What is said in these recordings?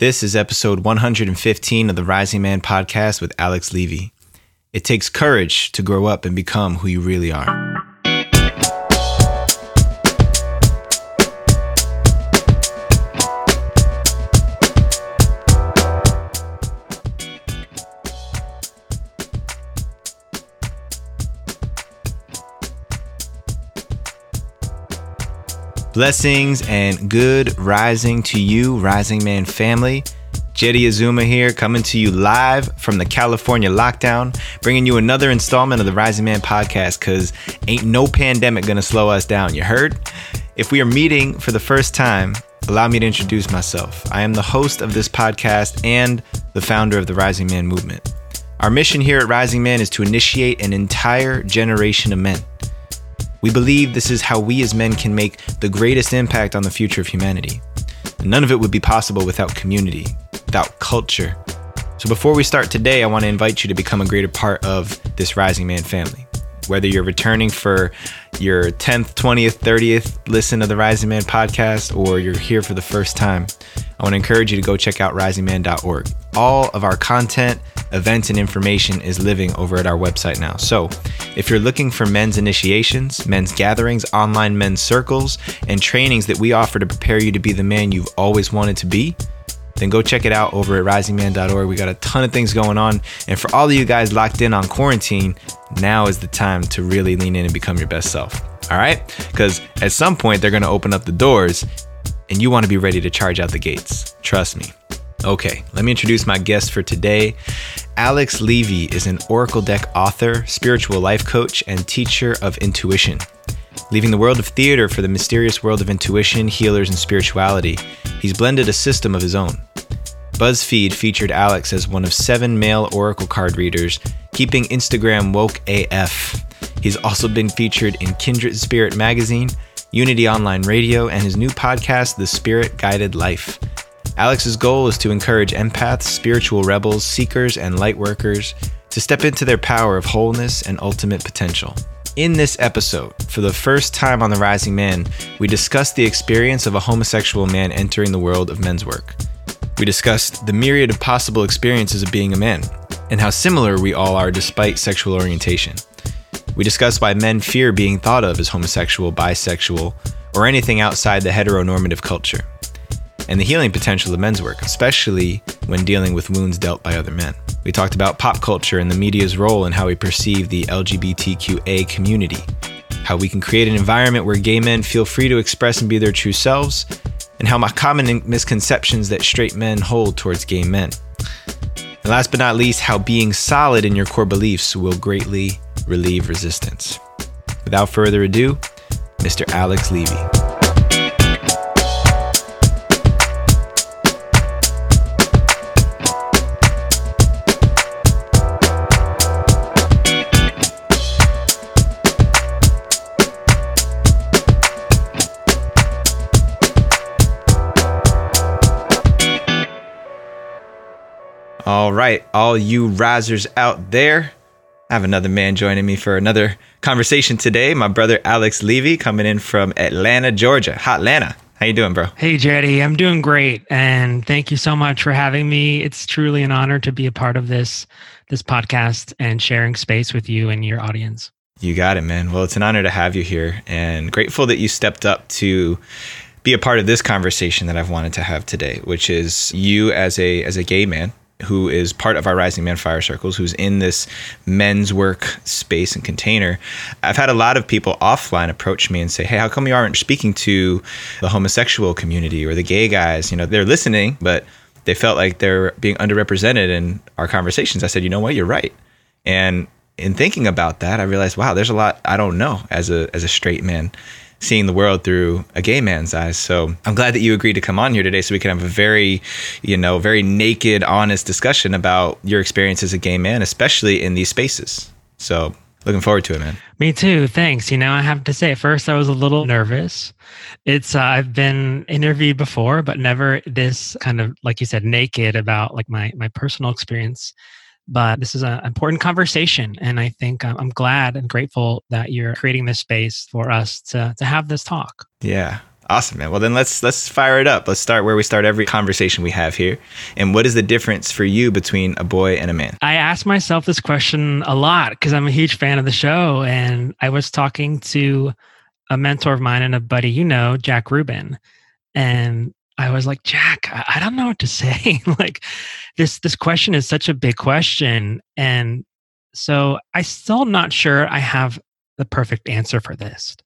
This is episode 115 of the Rising Man podcast with Alex Levy. It takes courage to grow up and become who you really are. Blessings and good rising to you, Rising Man family. Jeddy Azuma here, coming to you live from the California lockdown, bringing you another installment of the Rising Man podcast because ain't no pandemic gonna slow us down. You heard? If we are meeting for the first time, allow me to introduce myself. I am the host of this podcast and the founder of the Rising Man movement. Our mission here at Rising Man is to initiate an entire generation of men we believe this is how we as men can make the greatest impact on the future of humanity. None of it would be possible without community, without culture. So before we start today, I want to invite you to become a greater part of this Rising Man family. Whether you're returning for your 10th, 20th, 30th listen to the Rising Man podcast, or you're here for the first time, I want to encourage you to go check out risingman.org. All of our content, events, and information is living over at our website now. So, if you're looking for men's initiations, men's gatherings, online men's circles, and trainings that we offer to prepare you to be the man you've always wanted to be, then go check it out over at risingman.org. We got a ton of things going on. And for all of you guys locked in on quarantine, now is the time to really lean in and become your best self. All right? Because at some point, they're going to open up the doors and you want to be ready to charge out the gates. Trust me. Okay, let me introduce my guest for today. Alex Levy is an Oracle Deck author, spiritual life coach, and teacher of intuition. Leaving the world of theater for the mysterious world of intuition, healers, and spirituality, he's blended a system of his own. BuzzFeed featured Alex as one of seven male Oracle card readers, keeping Instagram woke AF. He's also been featured in Kindred Spirit magazine, Unity Online Radio, and his new podcast, The Spirit Guided Life. Alex's goal is to encourage empaths, spiritual rebels, seekers, and light workers to step into their power of wholeness and ultimate potential. In this episode, for the first time on The Rising Man, we discuss the experience of a homosexual man entering the world of men's work. We discussed the myriad of possible experiences of being a man and how similar we all are despite sexual orientation. We discussed why men fear being thought of as homosexual, bisexual, or anything outside the heteronormative culture and the healing potential of men's work, especially when dealing with wounds dealt by other men. We talked about pop culture and the media's role in how we perceive the LGBTQA community, how we can create an environment where gay men feel free to express and be their true selves, and how my common misconceptions that straight men hold towards gay men. And last but not least, how being solid in your core beliefs will greatly relieve resistance. Without further ado, Mr. Alex Levy. All right, all you risers out there. I have another man joining me for another conversation today. My brother Alex Levy coming in from Atlanta, Georgia. Hot Atlanta. How you doing, bro? Hey, Jeddy. I'm doing great, and thank you so much for having me. It's truly an honor to be a part of this this podcast and sharing space with you and your audience. You got it, man. Well, it's an honor to have you here, and grateful that you stepped up to be a part of this conversation that I've wanted to have today, which is you as a as a gay man who is part of our Rising Man Fire Circles, who's in this men's work space and container. I've had a lot of people offline approach me and say, Hey, how come you aren't speaking to the homosexual community or the gay guys? You know, they're listening, but they felt like they're being underrepresented in our conversations. I said, You know what? You're right. And in thinking about that, I realized, wow, there's a lot I don't know as a as a straight man seeing the world through a gay man's eyes. So I'm glad that you agreed to come on here today so we can have a very, you know, very naked, honest discussion about your experience as a gay man, especially in these spaces. So looking forward to it, man. Me too. Thanks. You know, I have to say, at first I was a little nervous. It's uh, I've been interviewed before, but never this kind of like you said, naked about like my my personal experience but this is an important conversation. And I think I'm, I'm glad and grateful that you're creating this space for us to, to have this talk. Yeah. Awesome, man. Well, then let's let's fire it up. Let's start where we start every conversation we have here. And what is the difference for you between a boy and a man? I ask myself this question a lot because I'm a huge fan of the show, and I was talking to a mentor of mine and a buddy you know, Jack Rubin, and I was like, Jack, I, I don't know what to say. like, this this question is such a big question, and so I still not sure I have the perfect answer for this,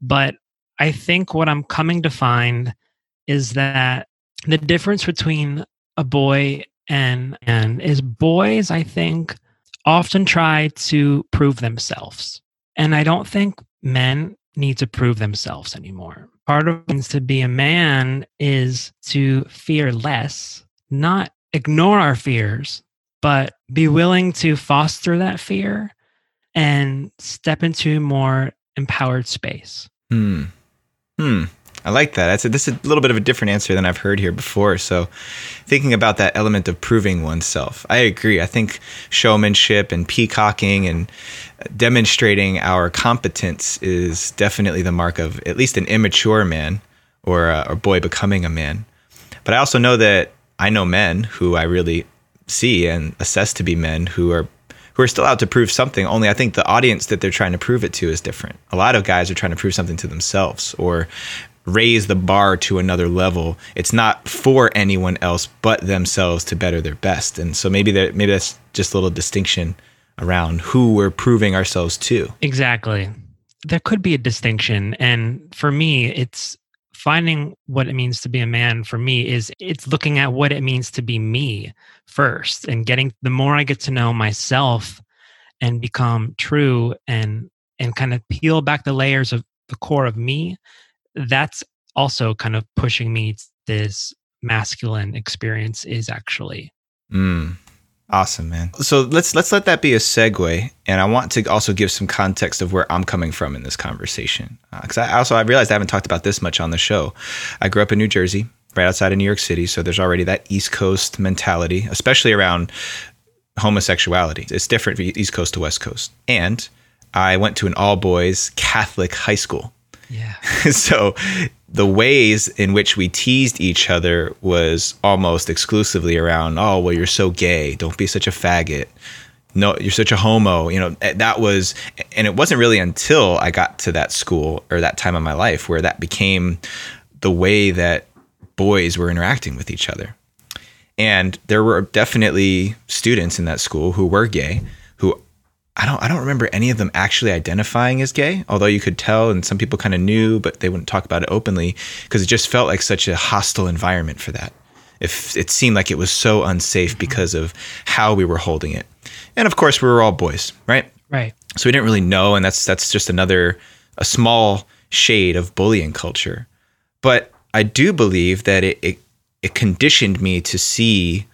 but I think what I'm coming to find is that the difference between a boy and and is boys I think often try to prove themselves. And I don't think men need to prove themselves anymore. Part of means to be a man is to fear less, not ignore our fears, but be willing to foster that fear and step into more empowered space. Hmm. Hmm. I like that. That's a, this is a little bit of a different answer than I've heard here before. So, thinking about that element of proving oneself, I agree. I think showmanship and peacocking and demonstrating our competence is definitely the mark of at least an immature man or a, or boy becoming a man. But I also know that I know men who I really see and assess to be men who are who are still out to prove something. Only I think the audience that they're trying to prove it to is different. A lot of guys are trying to prove something to themselves or raise the bar to another level. It's not for anyone else but themselves to better their best. And so maybe that maybe that's just a little distinction around who we're proving ourselves to. Exactly. There could be a distinction and for me it's finding what it means to be a man for me is it's looking at what it means to be me first and getting the more I get to know myself and become true and and kind of peel back the layers of the core of me that's also kind of pushing me this masculine experience is actually mm. Awesome, man. So let's let's let that be a segue, and I want to also give some context of where I'm coming from in this conversation, because uh, I also I realized I haven't talked about this much on the show. I grew up in New Jersey, right outside of New York City, so there's already that East Coast mentality, especially around homosexuality. It's different East Coast to West Coast, and I went to an all boys Catholic high school. Yeah. so the ways in which we teased each other was almost exclusively around, oh, well, you're so gay. Don't be such a faggot. No, you're such a homo. You know, eh, that was, and it wasn't really until I got to that school or that time of my life where that became the way that boys were interacting with each other. And there were definitely students in that school who were gay I don't I don't remember any of them actually identifying as gay, although you could tell and some people kind of knew, but they wouldn't talk about it openly because it just felt like such a hostile environment for that. If it seemed like it was so unsafe mm-hmm. because of how we were holding it. And of course we were all boys, right? Right. So we didn't really know and that's that's just another a small shade of bullying culture. But I do believe that it, it, it conditioned me to see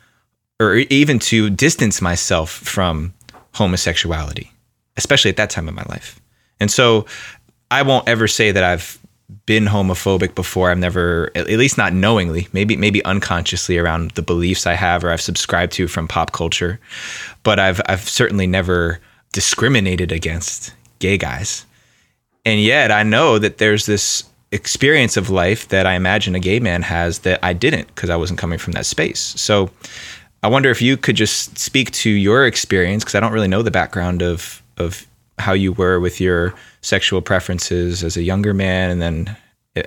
or even to distance myself from homosexuality, especially at that time in my life. And so I won't ever say that I've been homophobic before. I've never, at least not knowingly, maybe maybe unconsciously around the beliefs I have or I've subscribed to from pop culture. But I've I've certainly never discriminated against gay guys. And yet I know that there's this experience of life that I imagine a gay man has that I didn't because I wasn't coming from that space. So I wonder if you could just speak to your experience because I don't really know the background of of how you were with your sexual preferences as a younger man and then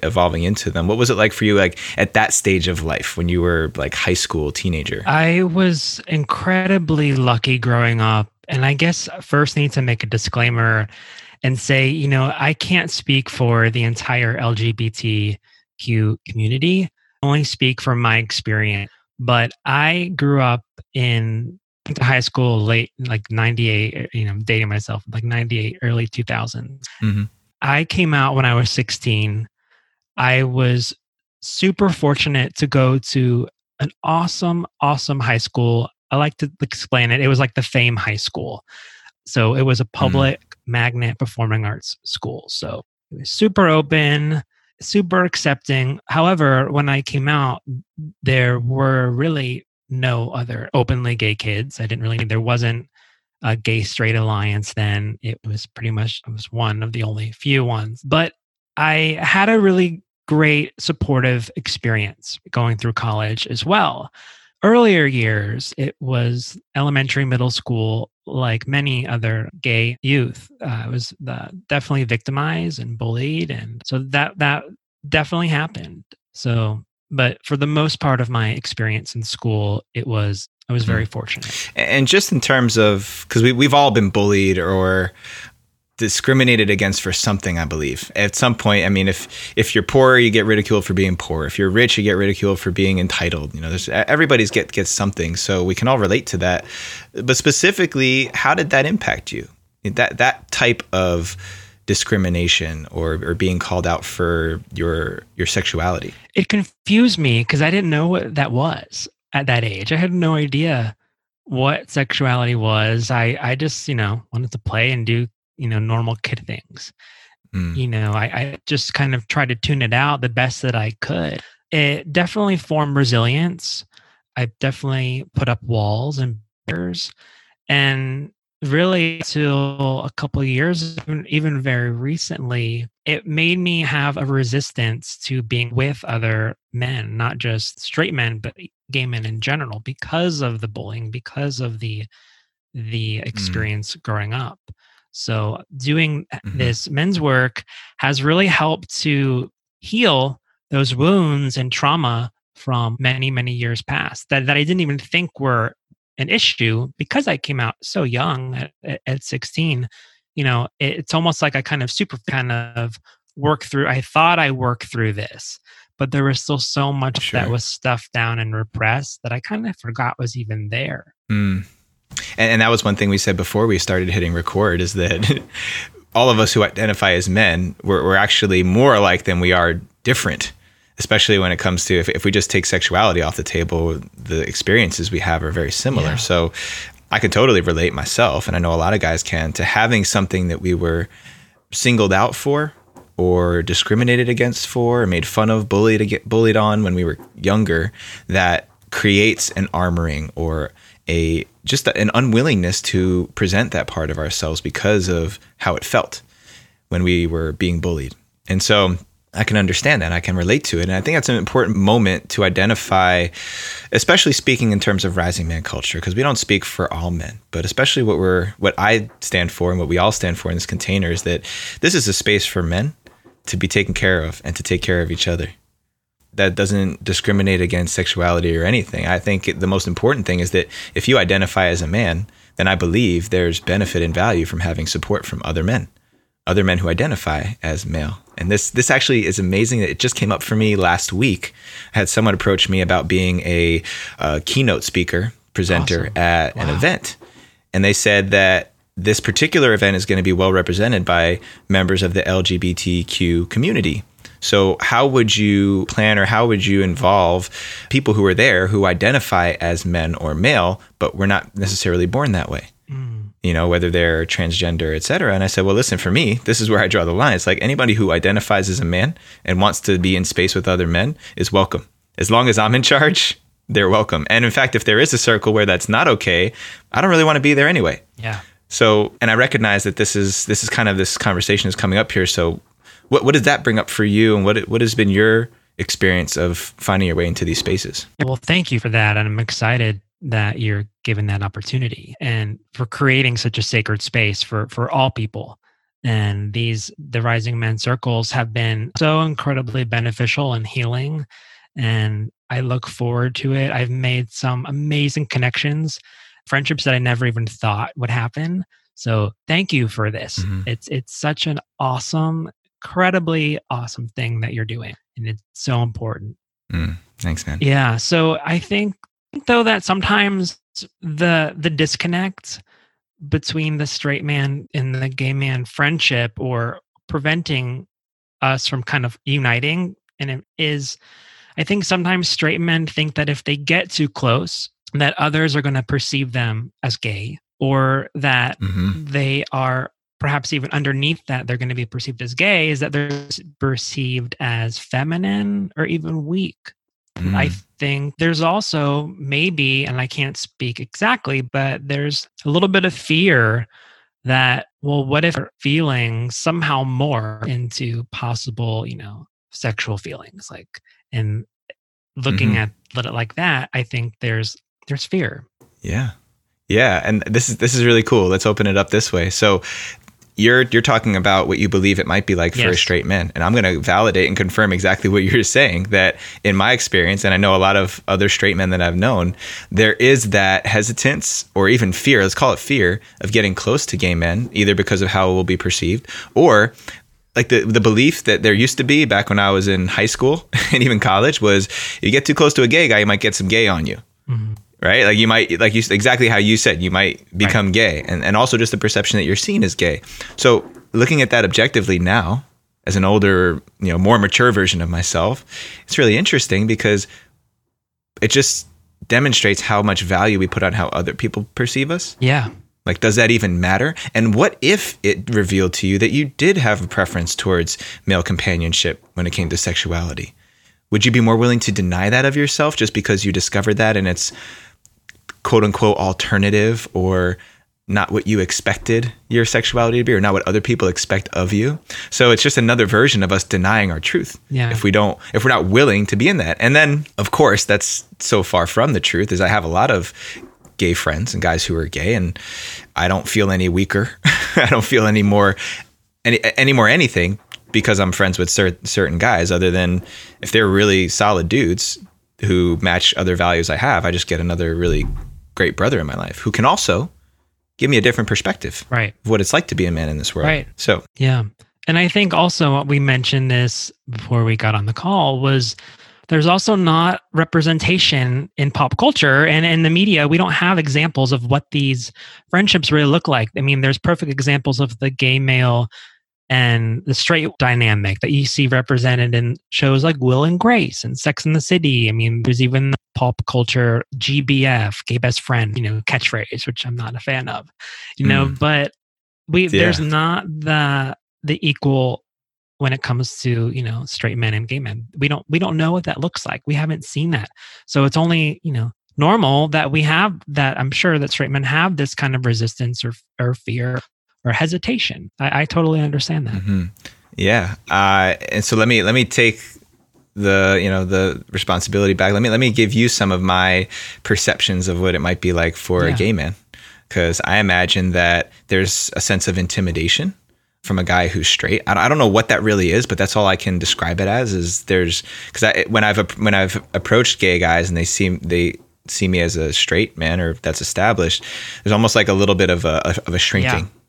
evolving into them. What was it like for you like at that stage of life when you were like high school teenager? I was incredibly lucky growing up and I guess first need to make a disclaimer and say, you know, I can't speak for the entire LGBTQ community. I only speak from my experience but I grew up in high school late like 98 you know dating myself like 98 early 2000s mm-hmm. i came out when i was 16 i was super fortunate to go to an awesome awesome high school i like to explain it it was like the fame high school so it was a mm-hmm. public mm-hmm. magnet performing arts school so it was super open super accepting. However, when I came out, there were really no other openly gay kids. I didn't really, there wasn't a gay straight alliance then. It was pretty much, it was one of the only few ones. But I had a really great supportive experience going through college as well. Earlier years, it was elementary, middle school, like many other gay youth. Uh, was uh, definitely victimized and bullied, and so that that definitely happened. So, but for the most part of my experience in school, it was I was very mm. fortunate. And just in terms of because we we've all been bullied or discriminated against for something i believe. At some point i mean if if you're poor you get ridiculed for being poor. If you're rich you get ridiculed for being entitled. You know there's everybody's get gets something so we can all relate to that. But specifically how did that impact you? That that type of discrimination or, or being called out for your your sexuality? It confused me because i didn't know what that was at that age. I had no idea what sexuality was. I i just you know wanted to play and do you know normal kid things mm. you know I, I just kind of tried to tune it out the best that i could it definitely formed resilience i definitely put up walls and barriers and really till a couple years even, very recently it made me have a resistance to being with other men not just straight men but gay men in general because of the bullying because of the the mm. experience mm. growing up so, doing mm-hmm. this men's work has really helped to heal those wounds and trauma from many, many years past that, that I didn't even think were an issue because I came out so young at, at 16. You know, it, it's almost like I kind of super kind of work through, I thought I worked through this, but there was still so much sure. that was stuffed down and repressed that I kind of forgot was even there. Mm. And, and that was one thing we said before we started hitting record is that all of us who identify as men, we're, we're actually more alike than we are different especially when it comes to if, if we just take sexuality off the table the experiences we have are very similar yeah. so i can totally relate myself and i know a lot of guys can to having something that we were singled out for or discriminated against for or made fun of bullied get bullied on when we were younger that creates an armoring or a just an unwillingness to present that part of ourselves because of how it felt when we were being bullied. And so I can understand that. I can relate to it. And I think that's an important moment to identify, especially speaking in terms of rising man culture, because we don't speak for all men, but especially what we're what I stand for and what we all stand for in this container is that this is a space for men to be taken care of and to take care of each other that doesn't discriminate against sexuality or anything. I think the most important thing is that if you identify as a man, then I believe there's benefit and value from having support from other men, other men who identify as male. And this this actually is amazing that it just came up for me last week. I had someone approach me about being a, a keynote speaker presenter awesome. at wow. an event, and they said that this particular event is going to be well represented by members of the LGBTQ community. So, how would you plan or how would you involve people who are there who identify as men or male, but were not necessarily born that way? Mm. You know, whether they're transgender, et cetera. And I said, well, listen, for me, this is where I draw the line. It's like anybody who identifies as a man and wants to be in space with other men is welcome. As long as I'm in charge, they're welcome. And in fact, if there is a circle where that's not okay, I don't really want to be there anyway. Yeah. So, and I recognize that this is this is kind of this conversation is coming up here. So, what what does that bring up for you, and what what has been your experience of finding your way into these spaces? Well, thank you for that, and I'm excited that you're given that opportunity and for creating such a sacred space for for all people. And these the rising men circles have been so incredibly beneficial and healing. And i look forward to it. I've made some amazing connections friendships that i never even thought would happen. So thank you for this. Mm-hmm. it's it's such an awesome incredibly awesome thing that you're doing. And it's so important. Mm, thanks, man. Yeah. So I think though that sometimes the the disconnect between the straight man and the gay man friendship or preventing us from kind of uniting and it is i think sometimes straight men think that if they get too close that others are going to perceive them as gay or that mm-hmm. they are perhaps even underneath that they're going to be perceived as gay is that they're perceived as feminine or even weak. Mm. I think there's also maybe, and I can't speak exactly, but there's a little bit of fear that, well, what if feeling somehow more into possible, you know, sexual feelings like and looking Mhm. at it like that i think there's there's fear Yeah. Yeah, and this is this is really cool. Let's open it up this way. So you're you're talking about what you believe it might be like for a straight man. And I'm going to validate and confirm exactly what you're saying that in my experience and I know a lot of other straight men that I've known, there is that hesitance or even fear, let's call it fear of getting close to gay men either because of how it will be perceived or like the the belief that there used to be back when I was in high school and even college was you get too close to a gay guy, you might get some gay on you Mhm. Right? Like you might, like you exactly how you said, you might become gay, and and also just the perception that you're seen as gay. So looking at that objectively now, as an older, you know, more mature version of myself, it's really interesting because it just demonstrates how much value we put on how other people perceive us. yeah Like, does that even matter? And what if it revealed to you that you did have a preference towards male companionship when it came to sexuality? Would you be more willing to deny that of yourself just because you discovered that and it's quote unquote alternative or not what you expected your sexuality to be or not what other people expect of you? So it's just another version of us denying our truth. Yeah. If we don't, if we're not willing to be in that. And then, of course, that's so far from the truth is I have a lot of gay friends and guys who are gay and I don't feel any weaker. I don't feel any more any any more anything because I'm friends with cer- certain guys other than if they're really solid dudes who match other values I have, I just get another really great brother in my life who can also give me a different perspective right of what it's like to be a man in this world. Right. So, Yeah. And I think also what we mentioned this before we got on the call was there's also not representation in pop culture and in the media. We don't have examples of what these friendships really look like. I mean, there's perfect examples of the gay male and the straight dynamic that you see represented in shows like Will and Grace and Sex in the City. I mean, there's even the pop culture GBF, gay best friend, you know, catchphrase, which I'm not a fan of, you know, mm. but we, there's not the, the equal when it comes to you know straight men and gay men. We don't we don't know what that looks like. We haven't seen that. So it's only you know normal that we have that. I'm sure that straight men have this kind of resistance or or fear or hesitation i, I totally understand that mhm. yeah. Uh, and so let me let me take the you know the responsibility back. Let me let me give you some of my perceptions of what it might be like for a gay man, because I imagine that there's a sense of intimidation from a guy who's straight. I don't, I don't know what that really is, but that's all I can describe it as. Is there's because I when I've when I've approached gay guys and they seem they see me as a straight man or that's established, there's almost like a little bit of a of a shrinking. Yeah.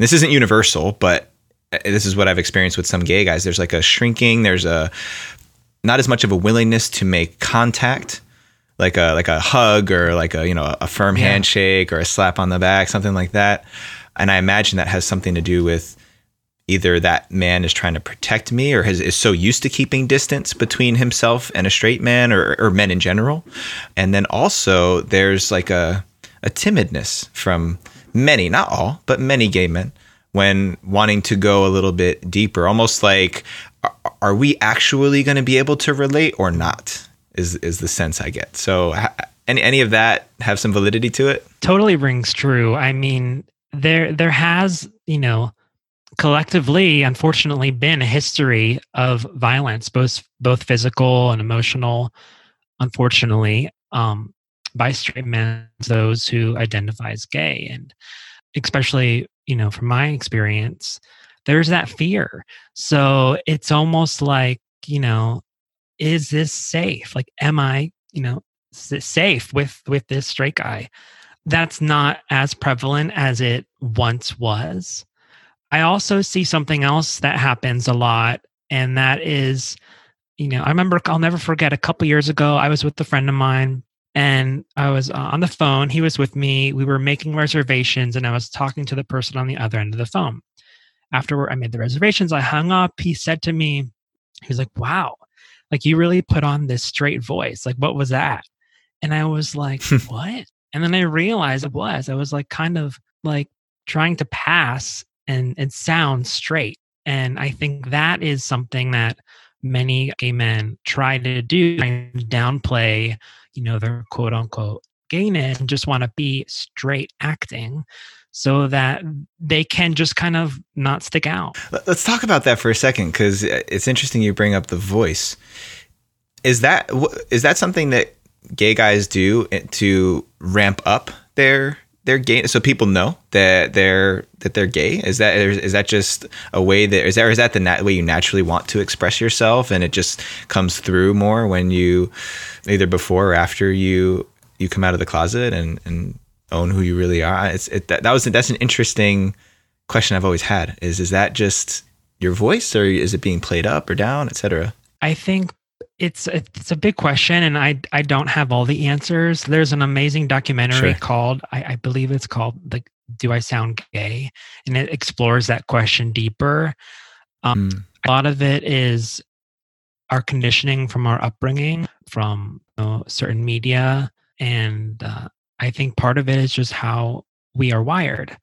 This isn't universal, but uh, this is what I've experienced with some gay guys. There's like a shrinking. There's a not as much of a willingness to make contact, like a like a hug or like a you know a firm Yeah. handshake or a slap on the back, something like that. And I imagine that has something to do with either that man is trying to protect me or has, is so used to keeping distance between himself and a straight man or, or men in general. And then also there's like a, a timidness from many, not all, but many gay men when wanting to go a little bit deeper, almost like, are, we actually going to be able to relate or not? Is, is the sense I get. So, any, any of that have some validity to it? totally rings true i mean there there has you know collectively unfortunately been a history of violence both both physical and emotional unfortunately um by straight men those who identify as gay. And especially you know from my experience there's that fear. So it's almost like you know is this safe? Like am i you know safe with with this straight guy? That's not as prevalent as it once was. I also see something else that happens a lot, and that is, you know, I remember I'll never forget a couple years ago, I was with a friend of mine and I was uh, on the phone. He was with me. We were making reservations, and I was talking to the person on the other end of the phone. After I made the reservations, I hung up. He said to me, he was like, wow, like you really put on this straight voice. Like, what was that? And I was like, what? And then I realized it was. I was like kind of like trying to pass and and sound straight. And I think that is something that many gay men try to do, downplay, you know, their quote unquote gayness and just want to be straight acting so that they can just kind of not stick out. Let's talk about that for a second because uh, it's interesting you bring up the voice. Is that is that something that gay guys do eh, to ramp up their their gay so people know that they're that they're gay? Is that is that just a way that is that is that the nat- way you naturally want to express yourself and it just comes through more when you either before or after you you come out of the closet and and own who you really are? It's it that, that was that's an interesting question I've always had. Is is that just your voice or is it being played up or down etc I think it's it's a big question and i i don't have all the answers. There's an amazing documentary sure. called I, I, believe it's called like do i sound gay? And it explores that question deeper. Um, mm. a lot of it is our conditioning from our upbringing from you know, certain media. And uh, i think part of it is just how we are wired.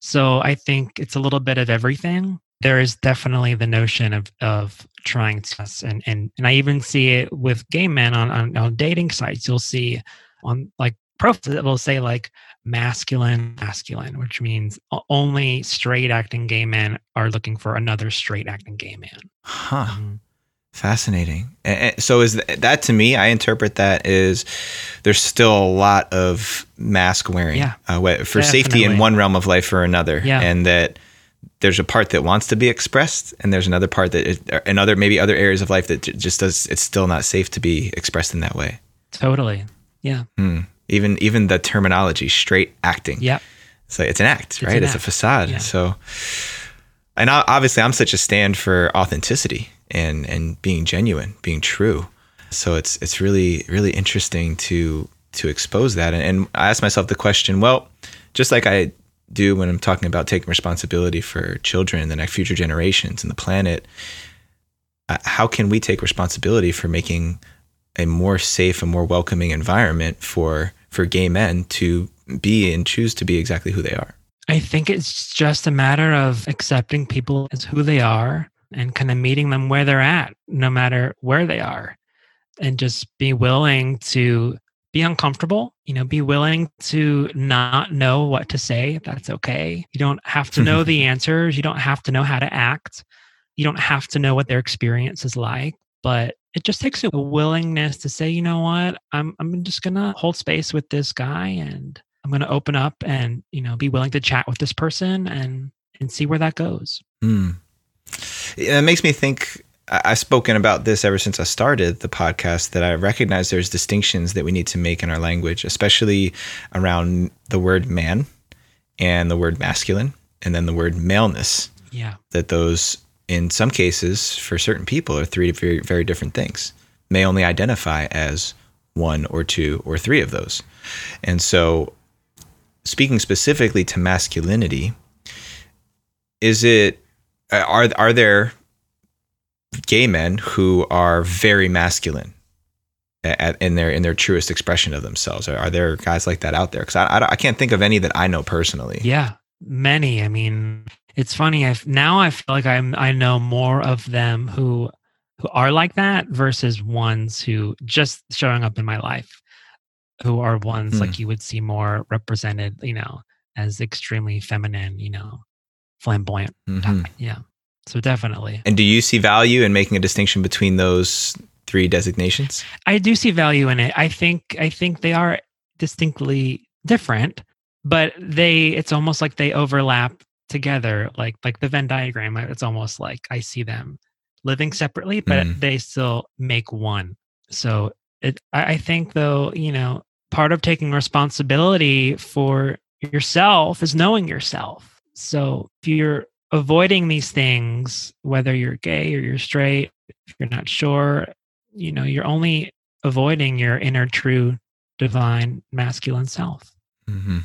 So i think it's a little bit of everything there is definitely the notion of of trying to and and and I even see it with gay men on on, on dating sites. You'll see on like profiles it will say like masculine masculine which means only straight acting gay men are looking for another straight acting gay man huh mm-hmm. fascinating so is that to me i interpret that is there's still a lot of mask wearing yeah, uh, for definitely. safety in one realm of life or another yeah. and that there's a part that wants to be expressed and there's another part that is, and other maybe other areas of life that just does it's still not safe to be expressed in that way. Totally. Yeah. Hmm. even even the terminology straight acting. Yeah. So it's an act it's right? an it's act. a facade. Yeah. so and obviously i'm such a stand for authenticity and and being genuine being true. So it's it's really really interesting to to expose that. And, and i asked myself the question well just like i do when I'm talking about taking responsibility for children, the next future generations, and the planet. Uh, how can we take responsibility for making a more safe and more welcoming environment for for gay men to be and choose to be exactly who they are? I think it's just a matter of accepting people as who they are and kind of meeting them where they're at, no matter where they are, and just be willing to be uncomfortable you know be willing to not know what to say that's okay. You don't have to know the answers. You don't have to know how to act. You don't have to know what their experience is like but it just takes a willingness to say you know what? I'm i'm just going to hold space with this guy and i'm going to open up and you know be willing to chat with this person and and see where that goes. Mm. it makes me think I've spoken about this ever since I started the podcast that I recognize there's distinctions that we need to make in our language, especially around the word man and the word masculine and then the word maleness. Yeah. That those, in some cases, for certain people, are three very, very different things. May only identify as one or two or three of those. And so, speaking specifically to masculinity, is it, are, are there gay men who are very masculine at, in their in their truest expression of themselves. Are, are there guys like that out there? Because I, I, I can't think of any that I know personally. Yeah, many. I mean, it's funny. I now I feel like I'm I know more of them who who are like that versus ones who just showing up in my life, who are ones hmm. like you would see more represented. You know, as extremely feminine. You know, flamboyant. Mm-hmm. Yeah. So definitely. And do you see value in making a distinction between those three designations? I do see value in it. I think I think they are distinctly different, but they it's almost like they overlap together like like the Venn diagram. It's almost like I see them living separately, but mm. they still make one. So it, I think though, you know, part of taking responsibility for yourself is knowing yourself. So if you're avoiding these things, whether you're gay or you're straight, if you're not sure, you know, you're only avoiding your inner true divine masculine self. Mm-hmm.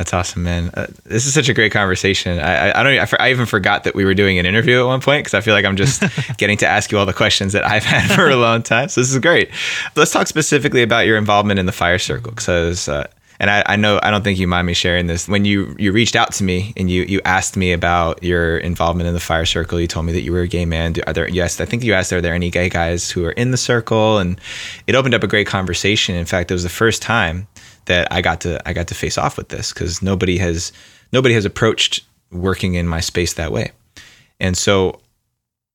That's awesome, man. Uh, this is such a great conversation. I, I, I don't. I, I, even forgot that we were doing an interview at one point because I feel like I'm just getting to ask you all the questions that I've had for a long time. So this is great. Let's talk specifically about your involvement in the Fire Circle because uh, and I, I, know I don't think you mind me sharing this. When you you reached out to me and you you asked me about your involvement in the fire circle, you told me that you were a gay man. Are there yes, I think you asked are there any gay guys who are in the circle, and it opened up a great conversation. In fact, it was the first time that I got to I got to face off with this because nobody has nobody has approached working in my space that way, and so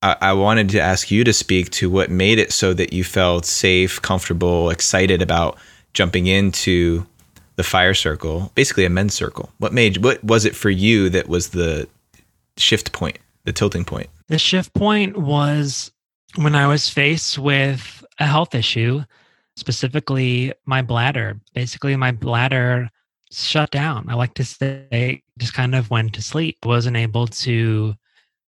I, I wanted to ask you to speak to what made it so that you felt safe, comfortable, excited about jumping into the fire circle, basically a men's circle. What made what was it for you that was the shift point, the tilting point? The shift point was when I was faced with a health issue, specifically my bladder. Basically, my bladder shut down. I like to say just kind of went to sleep. Wasn't able to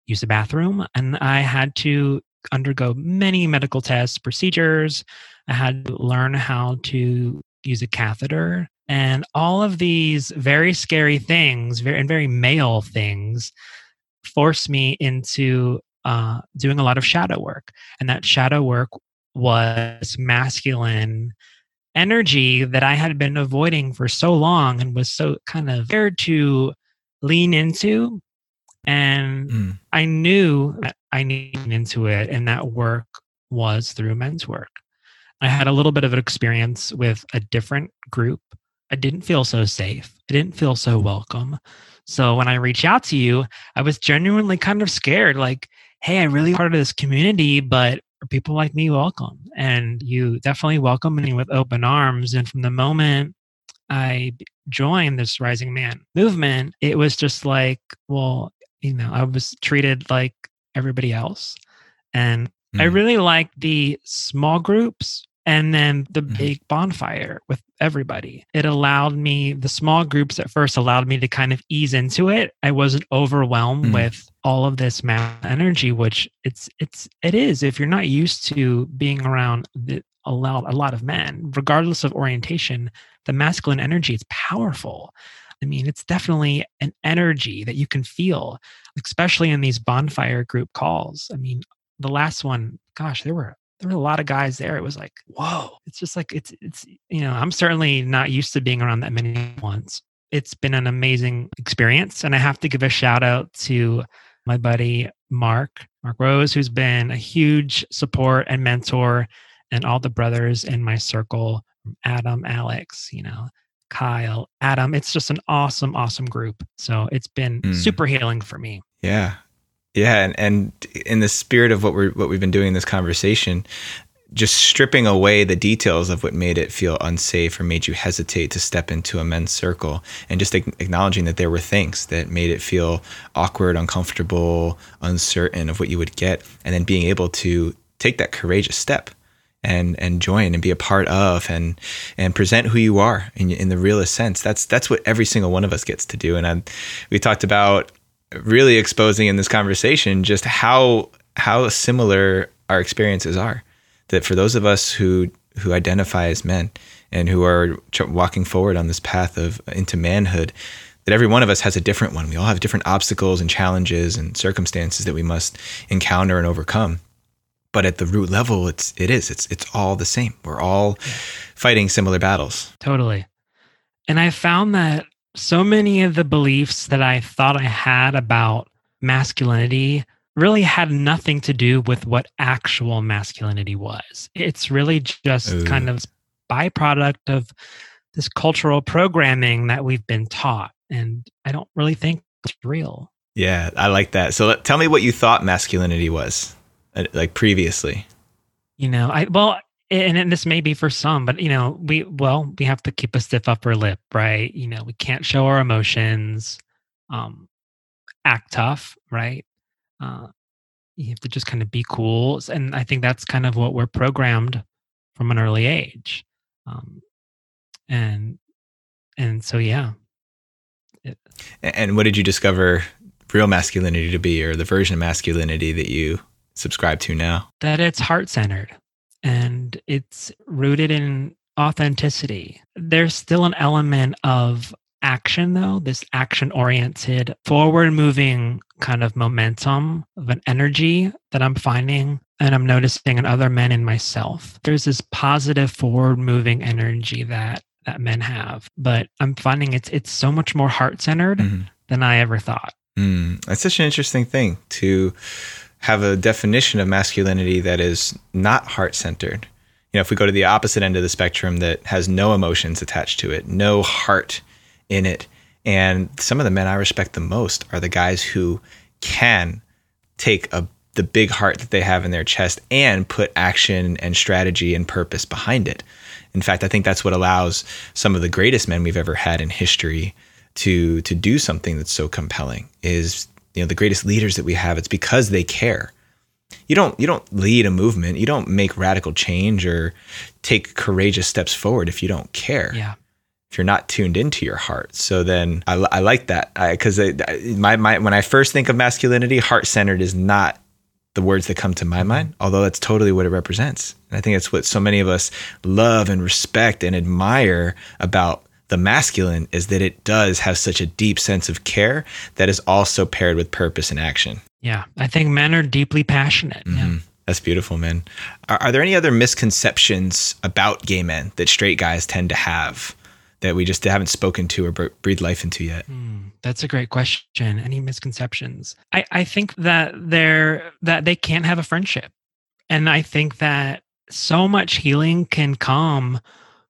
use the bathroom and I had to undergo many medical tests, procedures. I had to learn how to use a catheter and all of these very scary things very, and very male things forced me into uh, doing a lot of shadow work. And that shadow work was masculine energy that I had been avoiding for so long and was so kind of scared to lean into and mm. I knew that I needed into it, and that work was through men's work. I had a little bit of an experience with a different group. I didn't feel so safe. I didn't feel so welcome. So when I reached out to you, I was genuinely kind of scared like, hey, I'm really part of this community, but are people like me welcome? And you definitely welcomed me with open arms. And from the moment I joined this Rising Man movement, it was just like, well, you know, I was treated like everybody else. And mm. I really like the small groups and then the mm. big bonfire with everybody. It allowed me, the small groups at first allowed me to kind of ease into it. I wasn't overwhelmed mm. with all of this mass energy, which it's, it's, it is. If you're not used to being around the, a lot, a lot of men, regardless of orientation, the masculine energy is powerful. I mean, it's definitely an energy that you can feel, especially in these bonfire group calls. I mean, the last one, gosh, there were there were a lot of guys there. It was like, whoa. It's just like it's it's you know, I'm certainly not used to being around that many ones. It's been an amazing experience. And I have to give a shout out to my buddy Mark, Mark Rose, who's been a huge support and mentor, and all the brothers in my circle, Adam, Alex, you know, Kyle, Adam. It's just an awesome, awesome group. So it's been mm. super healing for me. Yeah. Yeah. And, and in the spirit of what we're what we've been doing in this conversation, just stripping away the details of what made it feel unsafe or made you hesitate to step into a men's circle and just acknowledging that there were things that made it feel awkward, uncomfortable, uncertain of what you would get, and then being able to take that courageous step and and join and be a part of and and present who you are in in the realest sense. That's that's what every single one of us gets to do. And I, we talked about really exposing in this conversation just how how similar our experiences are. That for those of us who who identify as men and who are walking forward on this path of into manhood, that every one of us has a different one. We all have different obstacles and challenges and circumstances that we must encounter and overcome. But at the root level it's it is. It's it's all the same. We're all fighting similar battles. Totally. And i found that so many of the beliefs that i thought i had about masculinity really had nothing to do with what actual masculinity was it's really just Ooh. kind of byproduct of this cultural programming that we've been taught and i don't really think it's real yeah i like that so tell me what you thought masculinity was uh, like previously? You know, I well, and, and this may be for some, but you know, we well, we have to keep a stiff upper lip, right? You know, we can't show our emotions, um, act tough, right? Uh, you have to just kind of be cool, and I think that's kind of what we're programmed from an early age, um, and and so yeah. It, and what did you discover real masculinity to be, or the version of masculinity that you subscribe to now? That it's heart centered and it's rooted in authenticity. There's still an element of action, though, this action oriented, forward moving kind of momentum of an energy that I'm finding and I'm noticing in other men and myself. There's this positive forward moving energy that that men have. But I'm finding it's it's so much more heart centered mm-hmm. than I ever thought. Mm, that's such an interesting thing to have a definition of masculinity that is not heart centered. You know, if we go to the opposite end of the spectrum that has no emotions attached to it, no heart in it, and some of the men I respect the most are the guys who can take a the big heart that they have in their chest and put action and strategy and purpose behind it. In fact, I think that's what allows some of the greatest men we've ever had in history to to do something that's so compelling is you know the greatest leaders that we have it's because they care. You don't you don't lead a movement. You don't make radical change or take courageous steps forward if you don't care. Yeah. If you're not tuned into your heart. So then i, I like that. Because my, my when i first think of masculinity heart centered is not the words that come to my mind although that's totally what it represents. And i think that's what so many of us love and respect and admire about the masculine is that it does have such a deep sense of care that is also paired with purpose and action. Yeah, I think men are deeply passionate. Mm-hmm. Yeah. That's beautiful, man. Are, are, there any other misconceptions about gay men that straight guys tend to have that we just haven't spoken to or breathed life into yet? Mm, that's a great question. Any misconceptions? I, I think that they're that they can't have a friendship, and I think that so much healing can come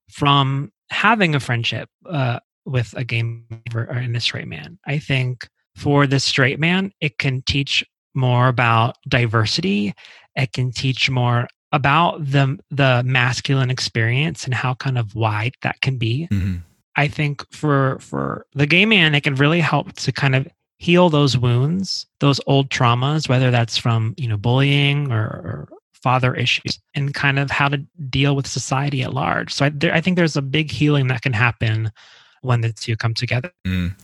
from having a friendship uh, with a game or in a straight man. I think for the straight man, it can teach more about diversity. It can teach more about the the masculine experience and how kind of wide that can be. Mm-hmm. I think for for the gay man, it can really help to kind of heal those wounds, those old traumas, whether that's from you know bullying or, or father issues and kind of how to deal with society at large. So I, there, I think there's a big healing that can happen when the two come together. Mm.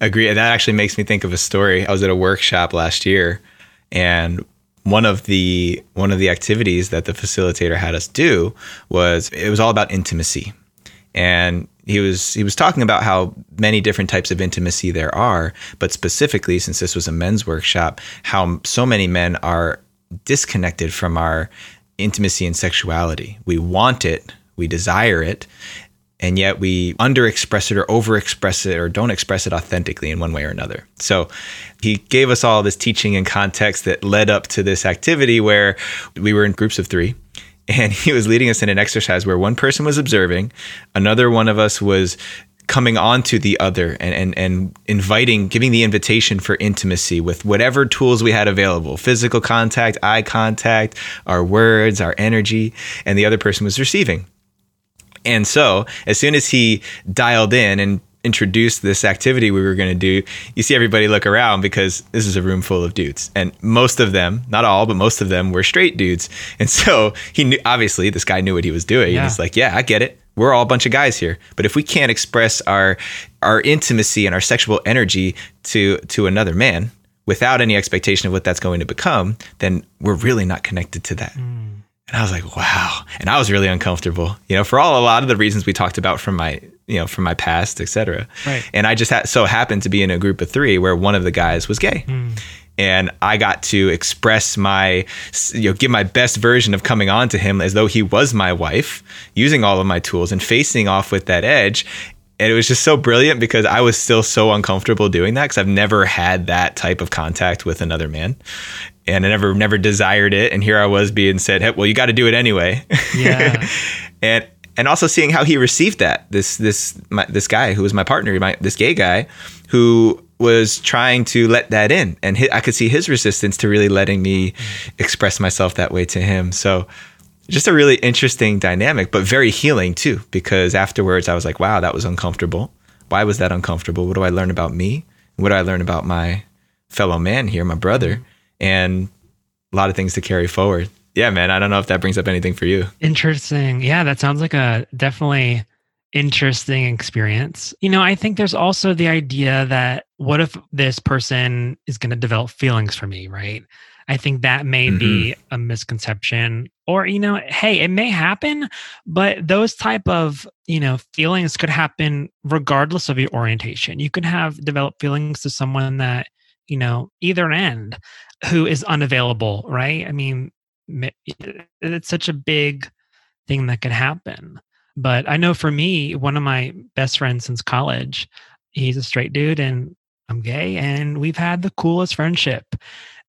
Agree. That actually makes me think of a story. I was at a workshop last year, and one of the one of the activities that the facilitator had us do was it was all about intimacy, and he was he was talking about how many different types of intimacy there are, but specifically since this was a men's workshop, how so many men are disconnected from our intimacy and sexuality. We want it, we desire it, and yet we underexpress it or overexpress it or don't express it authentically in one way or another. So he gave us all this teaching and context that led up to this activity where we were in groups of three. And he was leading us in an exercise where one person was observing, another one of us was coming onto the other and, and, and inviting, giving the invitation for intimacy with whatever tools we had available physical contact, eye contact, our words, our energy, and the other person was receiving. And so, as soon as he dialed in and introduced this activity we were going to do, you see everybody look around because this is a room full of dudes. And most of them, not all, but most of them were straight dudes. And so he knew, obviously, this guy knew what he was doing. Yeah. He's like, yeah, I get it we're all a bunch of guys here but if we can't express our our intimacy and our sexual energy to to another man without any expectation of what that's going to become then we're really not connected to that mm. and i was like wow and i was really uncomfortable you know for all a lot of the reasons we talked about from my you know from my past etc right. and i just ha- so happened to be in a group of three where one of the guys was gay mm and I got to express my, you know, give my best version of coming on to him as though he was my wife, using all of my tools and facing off with that edge. And it was just so brilliant because I was still so uncomfortable doing that because I've never had that type of contact with another man. And I never, never desired it. And here I was being said, hey, well, you got to do it anyway. Yeah. and, and also seeing how he received that. This, this, my, this guy who was my partner, my, this gay guy who was trying to let that in and I could see his resistance to really letting me express myself that way to him. So just a really interesting dynamic, but very healing too, because afterwards I was like, wow, that was uncomfortable. Why was that uncomfortable? What do I learn about me? What do I learn about my fellow man here, my brother? Mm-hmm. And a lot of things to carry forward. Yeah, man. I don't know if that brings up anything for you. Interesting. Yeah, that sounds like a definitely interesting experience. You know, I think there's also the idea that what if this person is going to develop feelings for me, right? I think that may mm-hmm. be a misconception or you know, hey, it may happen, but those type of, you know, feelings could happen regardless of your orientation. You could have developed feelings to someone that, you know, either end who is unavailable, right? I mean, it's such a big thing that could happen. But I know for me, one of my best friends since college, he's a straight dude and I'm gay, and we've had the coolest friendship.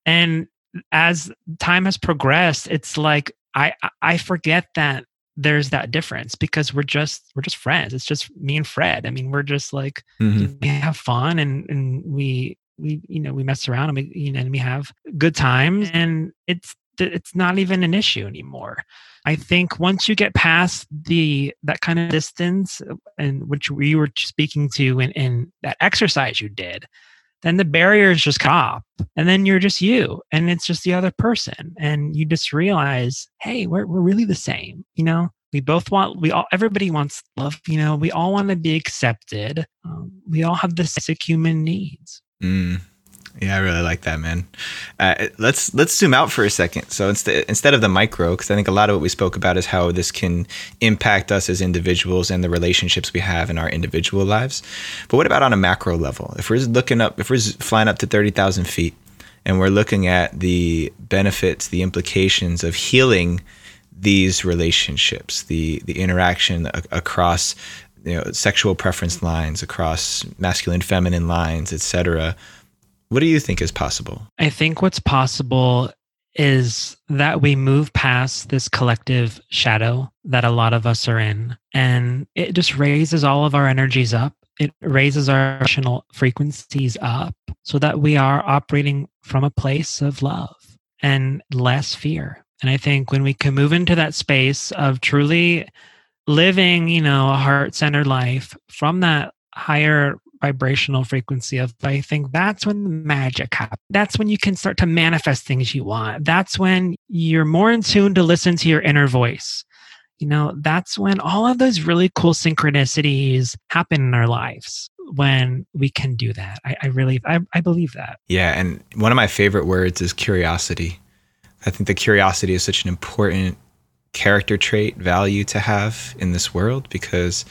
And as time has progressed, it's like I I forget that there's that difference because we're just we're just friends. It's just me and Fred. I mean, we're just like mm-hmm. we have fun and and we we you know we mess around and we you know and we have good times and it's it's not even an issue anymore. I think once you get past the that kind of distance uh, and which we were speaking to in, in that exercise you did, then the barriers just come and then you're just you and it's just the other person and you just realize hey we're, we're really the same you know we both want we all everybody wants love you know we all want to be accepted um, we all have the basic human needs mm. Yeah, I really like that, man. Uh, let's let's zoom out for a second. So instead instead of the micro, because I think a lot of what we spoke about is how this can impact us as individuals and the relationships we have in our individual lives. But what about on a macro level? If we're looking up, if we're flying up to thirty thousand feet, and we're looking at the benefits, the implications of healing these relationships, the the interaction across you know sexual preference lines, across masculine, feminine lines, etc what do you think is possible? I think what's possible is that we move past this collective shadow that a lot of us are in, and it just raises all of our energies up. It raises our emotional frequencies up so that we are operating from a place of love and less fear. And I think when we can move into that space of truly living, you know, a heart centered life from that higher vibrational frequency of I think that's when the magic happens. That's when you can start to manifest things you want. That's when you're more in tune to listen to your inner voice. You know, that's when all of those really cool synchronicities happen in our lives when we can do that. I, I really I, I believe that. Yeah. And one of my favorite words is curiosity. I think the curiosity is such an important character trait value to have in this world because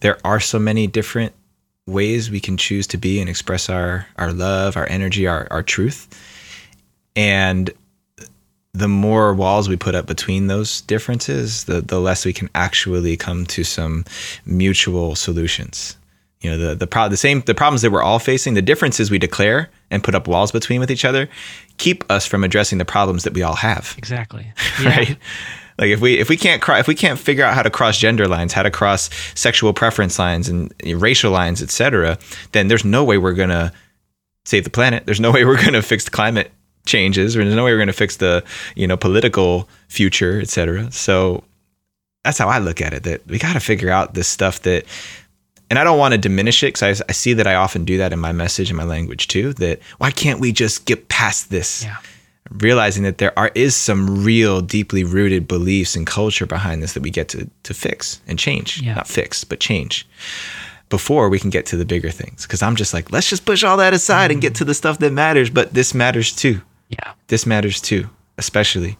there are so many different ways we can choose to be and express our our love, our energy, our our truth. And the more walls we put up between those differences, the the less we can actually come to some mutual solutions. You know, the the pro- the same the problems that we're all facing, the differences we declare and put up walls between with each other, keep us from addressing the problems that we all have. Exactly. Yeah. right. Like if we if we can't cry, if we can't figure out how to cross gender lines, how to cross sexual preference lines and racial lines, etc., then there's no way we're gonna save the planet. There's no way we're gonna fix the climate changes, there's no way we're gonna fix the you know political future, etc. So that's how I look at it. That we got to figure out this stuff that and I don't want to diminish it because I, I, see that I often do that in my message and my language too. That why can't we just get past this? Yeah realizing that there are is some real deeply rooted beliefs and culture behind this that we get to to fix and change. Yeah. not fix but change before we can get to the bigger things. Because i'm just like let's just push all that aside mm. and get to the stuff that matters but this matters too. Yeah. This matters too especially.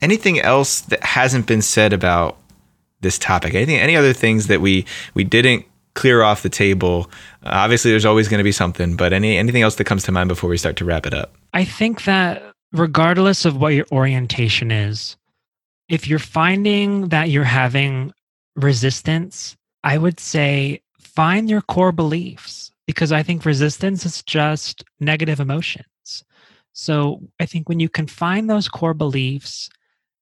Anything else that hasn't been said about this topic? Anything any other things that we we didn't clear off the table? Uh, obviously there's always going to be something but any anything else that comes to mind before we start to wrap it up? I think that regardless of what your orientation is, if you're finding that you're having resistance, I would say find your core beliefs because I think resistance is just negative emotions. So I think when you can find those core beliefs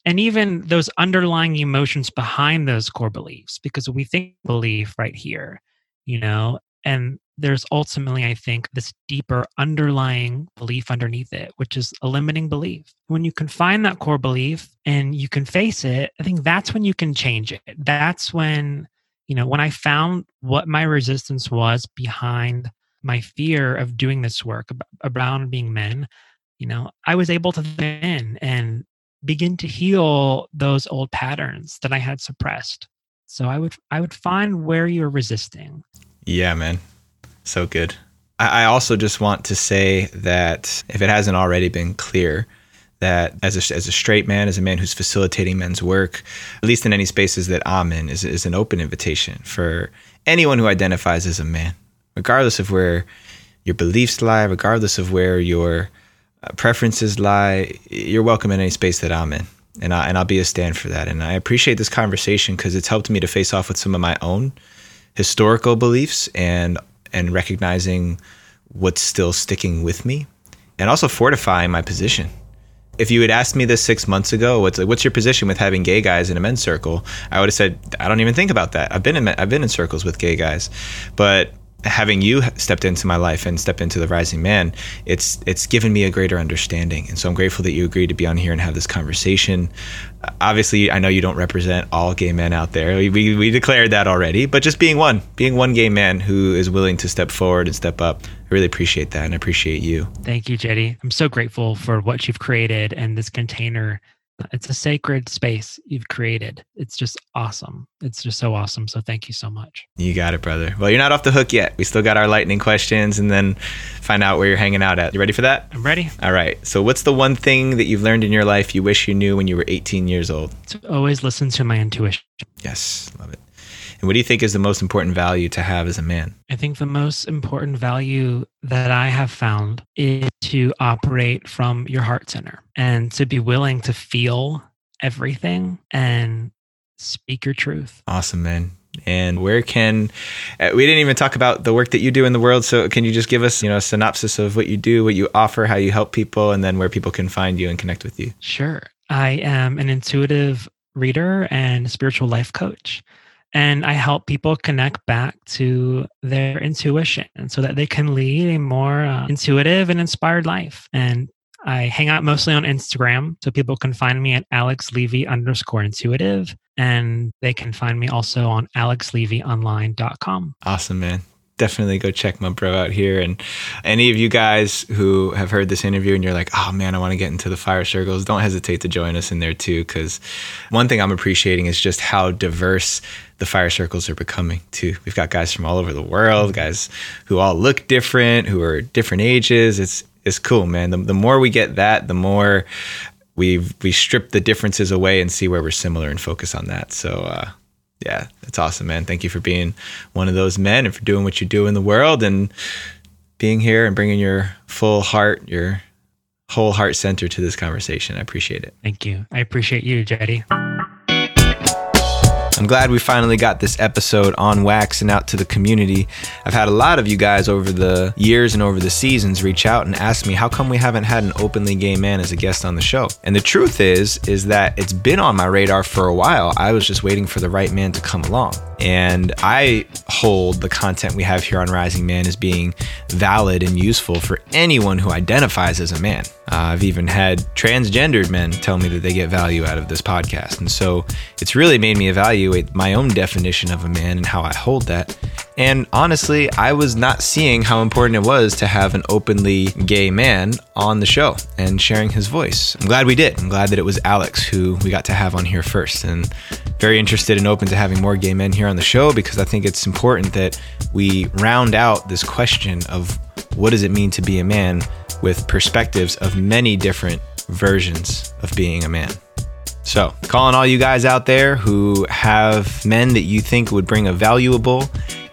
and even those underlying emotions behind those core beliefs, because we think belief right here, you know, and there's ultimately, I think, this deeper underlying belief underneath it, which is a limiting belief. When you can find that core belief and you can face it, I think that's when you can change it. That's when, you know, when I found what my resistance was behind my fear of doing this work around being men, you know, I was able to then and begin to heal those old patterns that I had suppressed. So I would I would find where you're resisting. Yeah, man. So good. I also just want to say that if it hasn't already been clear, that as a, as a straight man, as a man who's facilitating men's work, at least in any spaces that I'm in, is, is an open invitation for anyone who identifies as a man, regardless of where your beliefs lie, regardless of where your uh, preferences lie. You're welcome in any space that I'm in. and I, and I'll be a stand for that. And I appreciate this conversation because it's helped me to face off with some of my own historical beliefs and and recognizing what's still sticking with me, and also fortifying my position. If you had asked me this six months ago, what's what's your position with having gay guys in a men's circle? I would have said I don't even think about that. I've been in I've been in circles with gay guys, but having you stepped into my life and stepped into the rising man it's it's given me a greater understanding. And so i'm grateful that you agreed to be on here and have this conversation. Obviously i know you don't represent all gay men out there. We, we, we declared that already but just being one being one gay man who is willing to step forward and step up i really appreciate that and i appreciate you. Thank you Jeddy. I'm so grateful for what you've created and this container it's a sacred space you've created. It's just awesome. It's just so awesome. So thank you so much. You got it, brother. Well, you're not off the hook yet. We still got our lightning questions and then find out where you're hanging out at. You ready for that? I'm ready. All right. So, what's the one thing that you've learned in your life you wish you knew when you were 18 years old? To always listen to my intuition. Yes, love it. And what do you think is the most important value to have as a man? I think the most important value that I have found is to operate from your heart center and to be willing to feel everything and speak your truth. Awesome, man. And where can uh, we didn't even talk about the work that you do in the world? So can you just give us, you know, a synopsis of what you do, what you offer, how you help people, and then where people can find you and connect with you? Sure. I am an intuitive reader and spiritual life coach and I help people connect back to their intuition so that they can lead a more uh, intuitive and inspired life. And I hang out mostly on Instagram, so people can find me at Alex Levy underscore intuitive, and they can find me also on alexlevyonline.com. Awesome, man definitely go check my bro out here. And any of you guys who have heard this interview and you're like, oh man, I want to get into the fire circles, don't hesitate to join us in there too. Because one thing I'm appreciating is just how diverse the fire circles are becoming too. We've got guys from all over the world, guys who all look different, who are different ages. It's it's cool, man. The, the more we get that, the more we we strip the differences away and see where we're similar and focus on that. So uh, yeah, that's awesome, man. Thank you for being one of those men and for doing what you do in the world and being here and bringing your full heart, your whole heart center to this conversation. I appreciate it. Thank you. I appreciate you, Jeddy. I'm glad we finally got this episode on wax and out to the community. I've had a lot of you guys over the years and over the seasons reach out and ask me how come we haven't had an openly gay man as a guest on the show. And the truth is is that it's been on my radar for a while. I was just waiting for the right man to come along. And I hold the content we have here on Rising Man as being valid and useful for anyone who identifies as a man. Uh, I've even had transgendered men tell me that they get value out of this podcast. And so it's really made me evaluate my own definition of a man and how I hold that. And honestly, I was not seeing how important it was to have an openly gay man on the show and sharing his voice. I'm glad we did. I'm glad that it was Alex who we got to have on here first. And very interested and open to having more gay men here on the show because I think it's important that we round out this question of what does it mean to be a man with perspectives of many different versions of being a man. So, calling all you guys out there who have men that you think would bring a valuable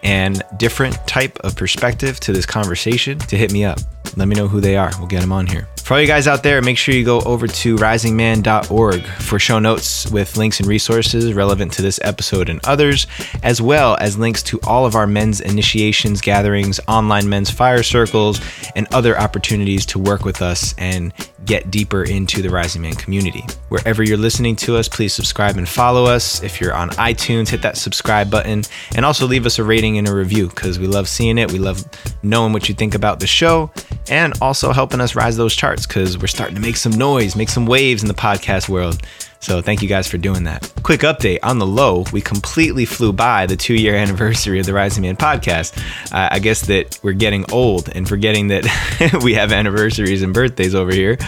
and different type of perspective to this conversation to hit me up. Let me know who they are. We'll get them on here. For all you guys out there, make sure you go over to risingman.org for show notes with links and resources relevant to this episode and others, as well as links to all of our men's initiations, gatherings, online men's fire circles, and other opportunities to work with us and get deeper into the Rising Man community. Wherever you're listening to us, please subscribe and follow us. If you're on iTunes, hit that subscribe button and also leave us a rating and a review because we love seeing it. We love knowing what you think about the show and also helping us rise those charts because we're starting to make some noise, make some waves in the podcast world. So thank you guys for doing that. Quick update on the low, we completely flew by the two year anniversary of the Rising Man podcast. Uh, I guess that we're getting old and forgetting that we have anniversaries and birthdays over here,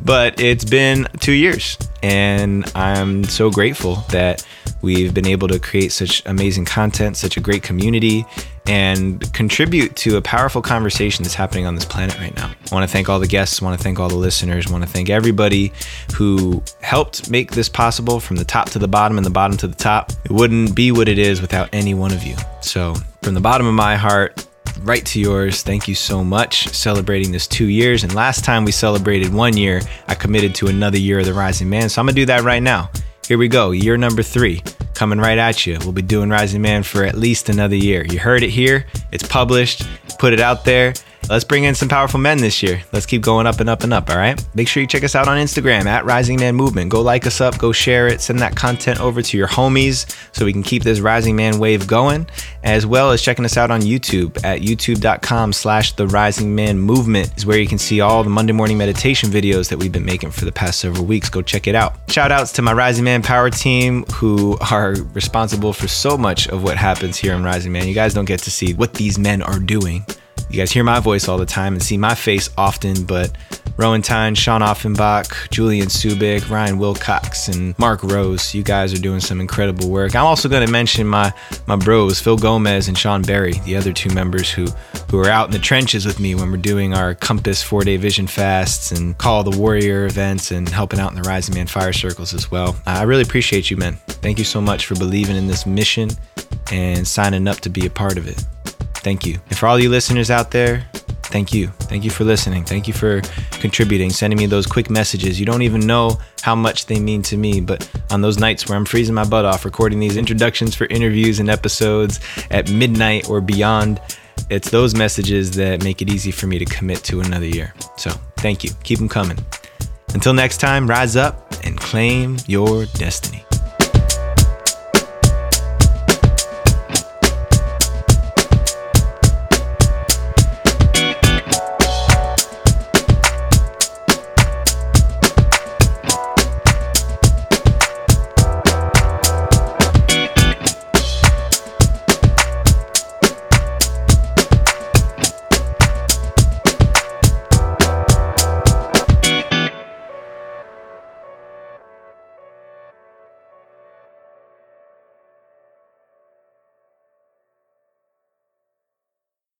but it's been two years. And I'm so grateful that we've been able to create such amazing content, such a great community, and contribute to a powerful conversation that's happening on this planet right now. I want to thank all the guests, I want to thank all the listeners, I want to thank everybody who helped make this possible from the top to the bottom and the bottom to the top. It wouldn't be what it is without any one of you. So, from the bottom of my heart, right to yours. Thank you so much. Celebrating this two years. And last time we celebrated one year, I committed to another year of the Rising Man. So I'm going to do that right now. Here we go. Year number three coming right at you. We'll be doing Rising Man for at least another year. You heard it here. It's published. Put it out there. Let's bring in some powerful men this year. Let's keep going up and up and up, all right? Make sure you check us out on Instagram at Rising Man Movement. Go like us up, go share it, send that content over to your homies so we can keep this Rising Man wave going, as well as checking us out on YouTube at youtube.com slash the Rising Man Movement is where you can see all the Monday morning meditation videos that we've been making for the past several weeks. Go check it out. Shout outs to my Rising Man Power team who are responsible for so much of what happens here in Rising Man. You guys don't get to see what these men are doing you guys hear my voice all the time and see my face often, but Rowan Tyne, Sean Offenbach, Julian Subic, Ryan Wilcox, and Mark Rose, you guys are doing some incredible work. I'm also going to mention my my bros, Phil Gomez and Sean Berry, the other two members who who are out in the trenches with me when we're doing our Compass four day vision fasts and Call the Warrior events and helping out in the Rising Man Fire Circles as well. I really appreciate you, men. Thank you so much for believing in this mission and signing up to be a part of it. Thank you. And for all you listeners out there, thank you. Thank you for listening. Thank you for contributing, sending me those quick messages. You don't even know how much they mean to me, but on those nights where I'm freezing my butt off recording these introductions for interviews and episodes at midnight or beyond, it's those messages that make it easy for me to commit to another year. So thank you. Keep them coming. Until next time, rise up and claim your destiny.